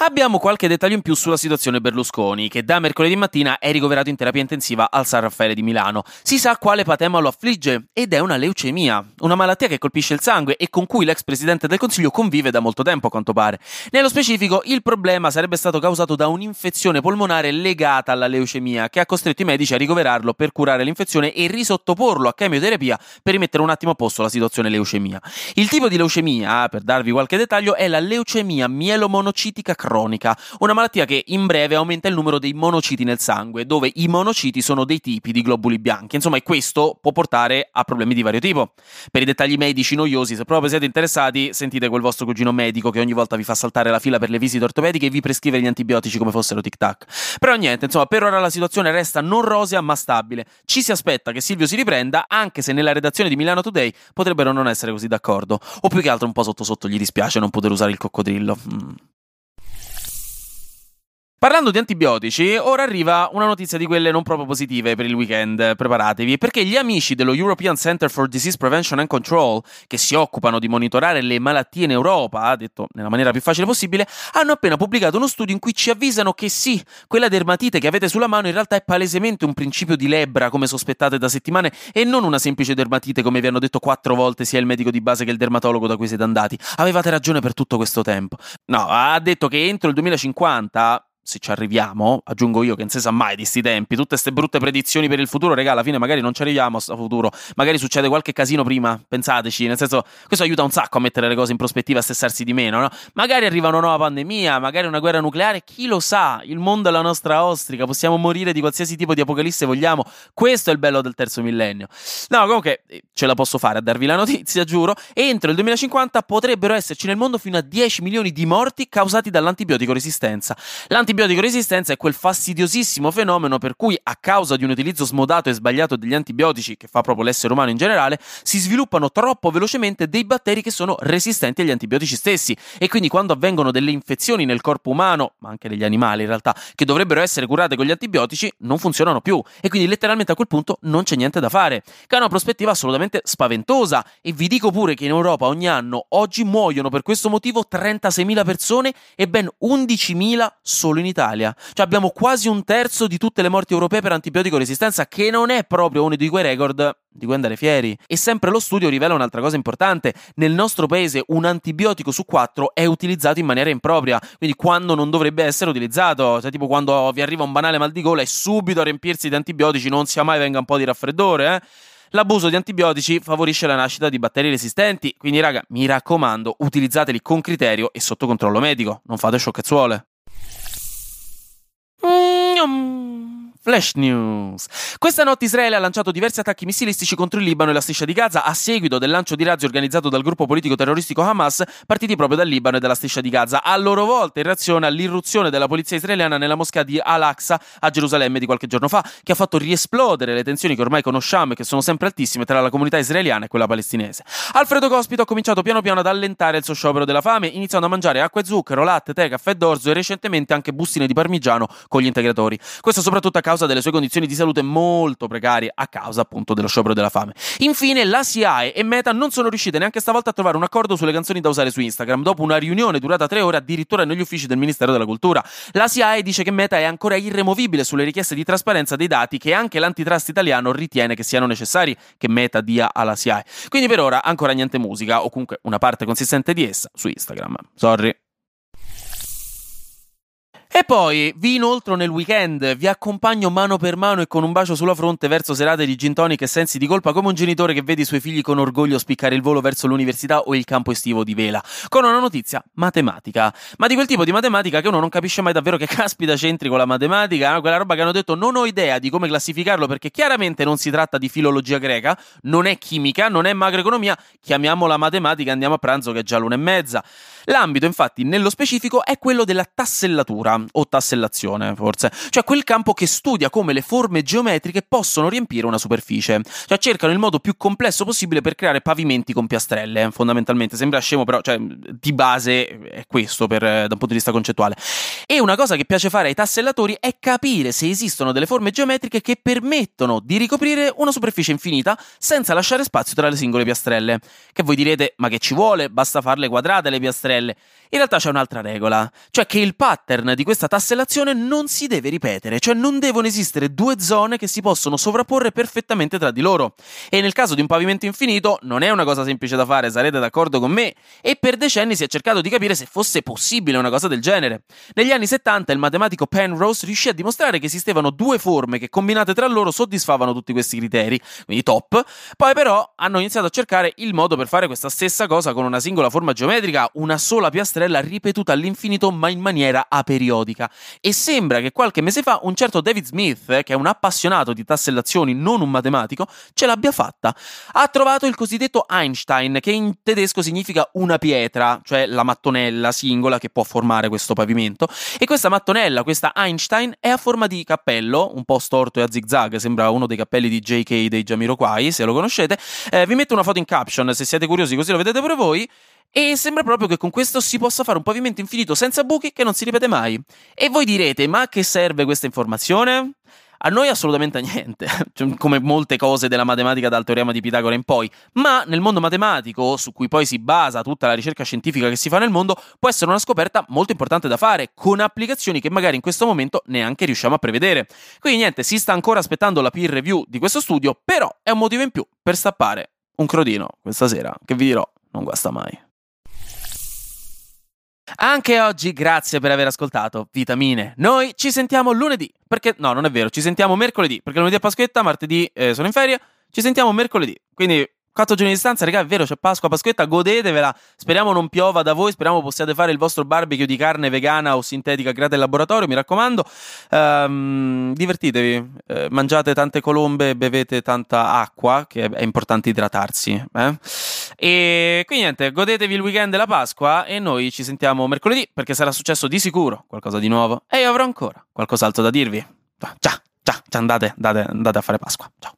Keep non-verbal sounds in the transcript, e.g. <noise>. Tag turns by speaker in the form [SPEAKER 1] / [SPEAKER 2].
[SPEAKER 1] Abbiamo qualche dettaglio in più sulla situazione Berlusconi, che da mercoledì mattina è ricoverato in terapia intensiva al San Raffaele di Milano. Si sa quale patema lo affligge ed è una leucemia, una malattia che colpisce il sangue e con cui l'ex presidente del Consiglio convive da molto tempo, a quanto pare. Nello specifico, il problema sarebbe stato causato da un'infezione polmonare legata alla leucemia, che ha costretto i medici a ricoverarlo per curare l'infezione e risottoporlo a chemioterapia per rimettere un attimo a posto la situazione leucemia. Il tipo di leucemia, per darvi qualche dettaglio, è la leucemia mielomonocitica cronica cronica, una malattia che in breve aumenta il numero dei monociti nel sangue, dove i monociti sono dei tipi di globuli bianchi. Insomma, e questo può portare a problemi di vario tipo. Per i dettagli medici noiosi, se proprio siete interessati, sentite quel vostro cugino medico che ogni volta vi fa saltare la fila per le visite ortopediche e vi prescrive gli antibiotici come fossero tic-tac. Però niente, insomma, per ora la situazione resta non rosea ma stabile. Ci si aspetta che Silvio si riprenda, anche se nella redazione di Milano Today potrebbero non essere così d'accordo. O più che altro un po' sotto sotto gli dispiace non poter usare il coccodrillo. Mm. Parlando di antibiotici, ora arriva una notizia di quelle non proprio positive per il weekend, preparatevi, perché gli amici dello European Center for Disease Prevention and Control, che si occupano di monitorare le malattie in Europa, detto nella maniera più facile possibile, hanno appena pubblicato uno studio in cui ci avvisano che sì, quella dermatite che avete sulla mano in realtà è palesemente un principio di lebbra, come sospettate da settimane, e non una semplice dermatite come vi hanno detto quattro volte sia il medico di base che il dermatologo da cui siete andati. Avevate ragione per tutto questo tempo. No, ha detto che entro il 2050 se ci arriviamo, aggiungo io che non si sa mai di sti tempi, tutte queste brutte predizioni per il futuro, regà, alla fine magari non ci arriviamo a futuro, magari succede qualche casino prima, pensateci, nel senso, questo aiuta un sacco a mettere le cose in prospettiva, a stessarsi di meno, no? Magari arriva una nuova pandemia, magari una guerra nucleare, chi lo sa, il mondo è la nostra ostrica, possiamo morire di qualsiasi tipo di apocalisse vogliamo, questo è il bello del terzo millennio. No, comunque, eh, ce la posso fare a darvi la notizia, giuro, entro il 2050 potrebbero esserci nel mondo fino a 10 milioni di morti causati dall'antibiotico resistenza. L'antibiotico L'antibiotico resistenza è quel fastidiosissimo fenomeno per cui, a causa di un utilizzo smodato e sbagliato degli antibiotici, che fa proprio l'essere umano in generale, si sviluppano troppo velocemente dei batteri che sono resistenti agli antibiotici stessi. E quindi, quando avvengono delle infezioni nel corpo umano, ma anche negli animali in realtà, che dovrebbero essere curate con gli antibiotici, non funzionano più. E quindi, letteralmente a quel punto, non c'è niente da fare. Che è una prospettiva assolutamente spaventosa. E vi dico pure che in Europa ogni anno, oggi muoiono per questo motivo 36.000 persone e ben 11.000 solo in Italia. Cioè abbiamo quasi un terzo di tutte le morti europee per antibiotico resistenza, che non è proprio uno di quei record di cui andare fieri. E sempre lo studio rivela un'altra cosa importante. Nel nostro paese un antibiotico su quattro è utilizzato in maniera impropria, quindi quando non dovrebbe essere utilizzato. Cioè tipo quando vi arriva un banale mal di gola e subito a riempirsi di antibiotici non sia mai venga un po' di raffreddore, eh? L'abuso di antibiotici favorisce la nascita di batteri resistenti, quindi raga, mi raccomando, utilizzateli con criterio e sotto controllo medico, non fate sciocchezzuole. Flash News. Questa notte Israele ha lanciato diversi attacchi missilistici contro il Libano e la striscia di Gaza a seguito del lancio di razzi organizzato dal gruppo politico terroristico Hamas, partiti proprio dal Libano e dalla striscia di Gaza, a loro volta in reazione all'irruzione della polizia israeliana nella moschea di Al-Aqsa a Gerusalemme di qualche giorno fa, che ha fatto riesplodere le tensioni che ormai conosciamo e che sono sempre altissime tra la comunità israeliana e quella palestinese. Alfredo Cospito ha cominciato piano piano ad allentare il suo sciopero della fame, iniziando a mangiare acqua e zucchero, latte, tè, caffè d'orzo e recentemente anche bustine di parmigiano con gli integratori. Questo soprattutto a causa causa delle sue condizioni di salute molto precarie a causa appunto dello sciopero della fame. Infine, la SIAE e Meta non sono riuscite neanche stavolta a trovare un accordo sulle canzoni da usare su Instagram, dopo una riunione durata tre ore addirittura negli uffici del Ministero della Cultura. La SIAE dice che Meta è ancora irremovibile sulle richieste di trasparenza dei dati che anche l'antitrust italiano ritiene che siano necessari che Meta dia alla SIAE. Quindi per ora ancora niente musica, o comunque una parte consistente di essa, su Instagram. Sorry. E poi vi inoltro nel weekend, vi accompagno mano per mano e con un bacio sulla fronte verso serate di gin tonic e sensi di colpa come un genitore che vede i suoi figli con orgoglio spiccare il volo verso l'università o il campo estivo di vela, con una notizia matematica, ma di quel tipo di matematica che uno non capisce mai davvero che caspita c'entri con la matematica, no? quella roba che hanno detto non ho idea di come classificarlo perché chiaramente non si tratta di filologia greca, non è chimica, non è macroeconomia, chiamiamola matematica, andiamo a pranzo che è già l'una e mezza. L'ambito infatti nello specifico è quello della tassellatura o tassellazione, forse, cioè quel campo che studia come le forme geometriche possono riempire una superficie. Cioè cercano il modo più complesso possibile per creare pavimenti con piastrelle, fondamentalmente. Sembra scemo, però cioè, di base è questo per, da un punto di vista concettuale. E una cosa che piace fare ai tassellatori è capire se esistono delle forme geometriche che permettono di ricoprire una superficie infinita senza lasciare spazio tra le singole piastrelle. Che voi direte, ma che ci vuole? Basta farle quadrate le piastrelle. In realtà c'è un'altra regola, cioè che il pattern di questa tassellazione non si deve ripetere, cioè non devono esistere due zone che si possono sovrapporre perfettamente tra di loro. E nel caso di un pavimento infinito non è una cosa semplice da fare, sarete d'accordo con me? E per decenni si è cercato di capire se fosse possibile una cosa del genere. Negli anni 70 il matematico Penrose riuscì a dimostrare che esistevano due forme che combinate tra loro soddisfavano tutti questi criteri, quindi top. Poi però hanno iniziato a cercare il modo per fare questa stessa cosa con una singola forma geometrica, una sola piastrella ripetuta all'infinito ma in maniera aperiodica. E sembra che qualche mese fa un certo David Smith, che è un appassionato di tassellazioni, non un matematico, ce l'abbia fatta. Ha trovato il cosiddetto Einstein, che in tedesco significa una pietra, cioè la mattonella singola che può formare questo pavimento. E questa mattonella, questa Einstein, è a forma di cappello, un po' storto e a zigzag, sembra uno dei cappelli di JK dei Jamiroquai, se lo conoscete. Eh, vi metto una foto in caption se siete curiosi, così lo vedete pure voi. E sembra proprio che con questo si possa fare un pavimento infinito senza buchi che non si ripete mai. E voi direte, ma a che serve questa informazione? A noi assolutamente a niente, <laughs> cioè, come molte cose della matematica dal teorema di Pitagora in poi, ma nel mondo matematico, su cui poi si basa tutta la ricerca scientifica che si fa nel mondo, può essere una scoperta molto importante da fare, con applicazioni che magari in questo momento neanche riusciamo a prevedere. Quindi niente, si sta ancora aspettando la peer review di questo studio, però è un motivo in più per stappare un crodino questa sera, che vi dirò, non guasta mai. Anche oggi grazie per aver ascoltato Vitamine. Noi ci sentiamo lunedì, perché no, non è vero, ci sentiamo mercoledì, perché lunedì è Pasquetta, martedì eh, sono in ferie, ci sentiamo mercoledì. Quindi 4 giorni di distanza, raga, è vero, c'è Pasqua, Pasquetta, godetevela. Speriamo non piova da voi, speriamo possiate fare il vostro barbecue di carne vegana o sintetica creata in laboratorio, mi raccomando. Um, divertitevi, eh, mangiate tante colombe, bevete tanta acqua, che è importante idratarsi. Eh? E quindi niente, godetevi il weekend della Pasqua e noi ci sentiamo mercoledì perché sarà successo di sicuro qualcosa di nuovo e io avrò ancora qualcos'altro da dirvi. Ciao, ciao, ciao, andate, andate, andate a fare Pasqua. Ciao.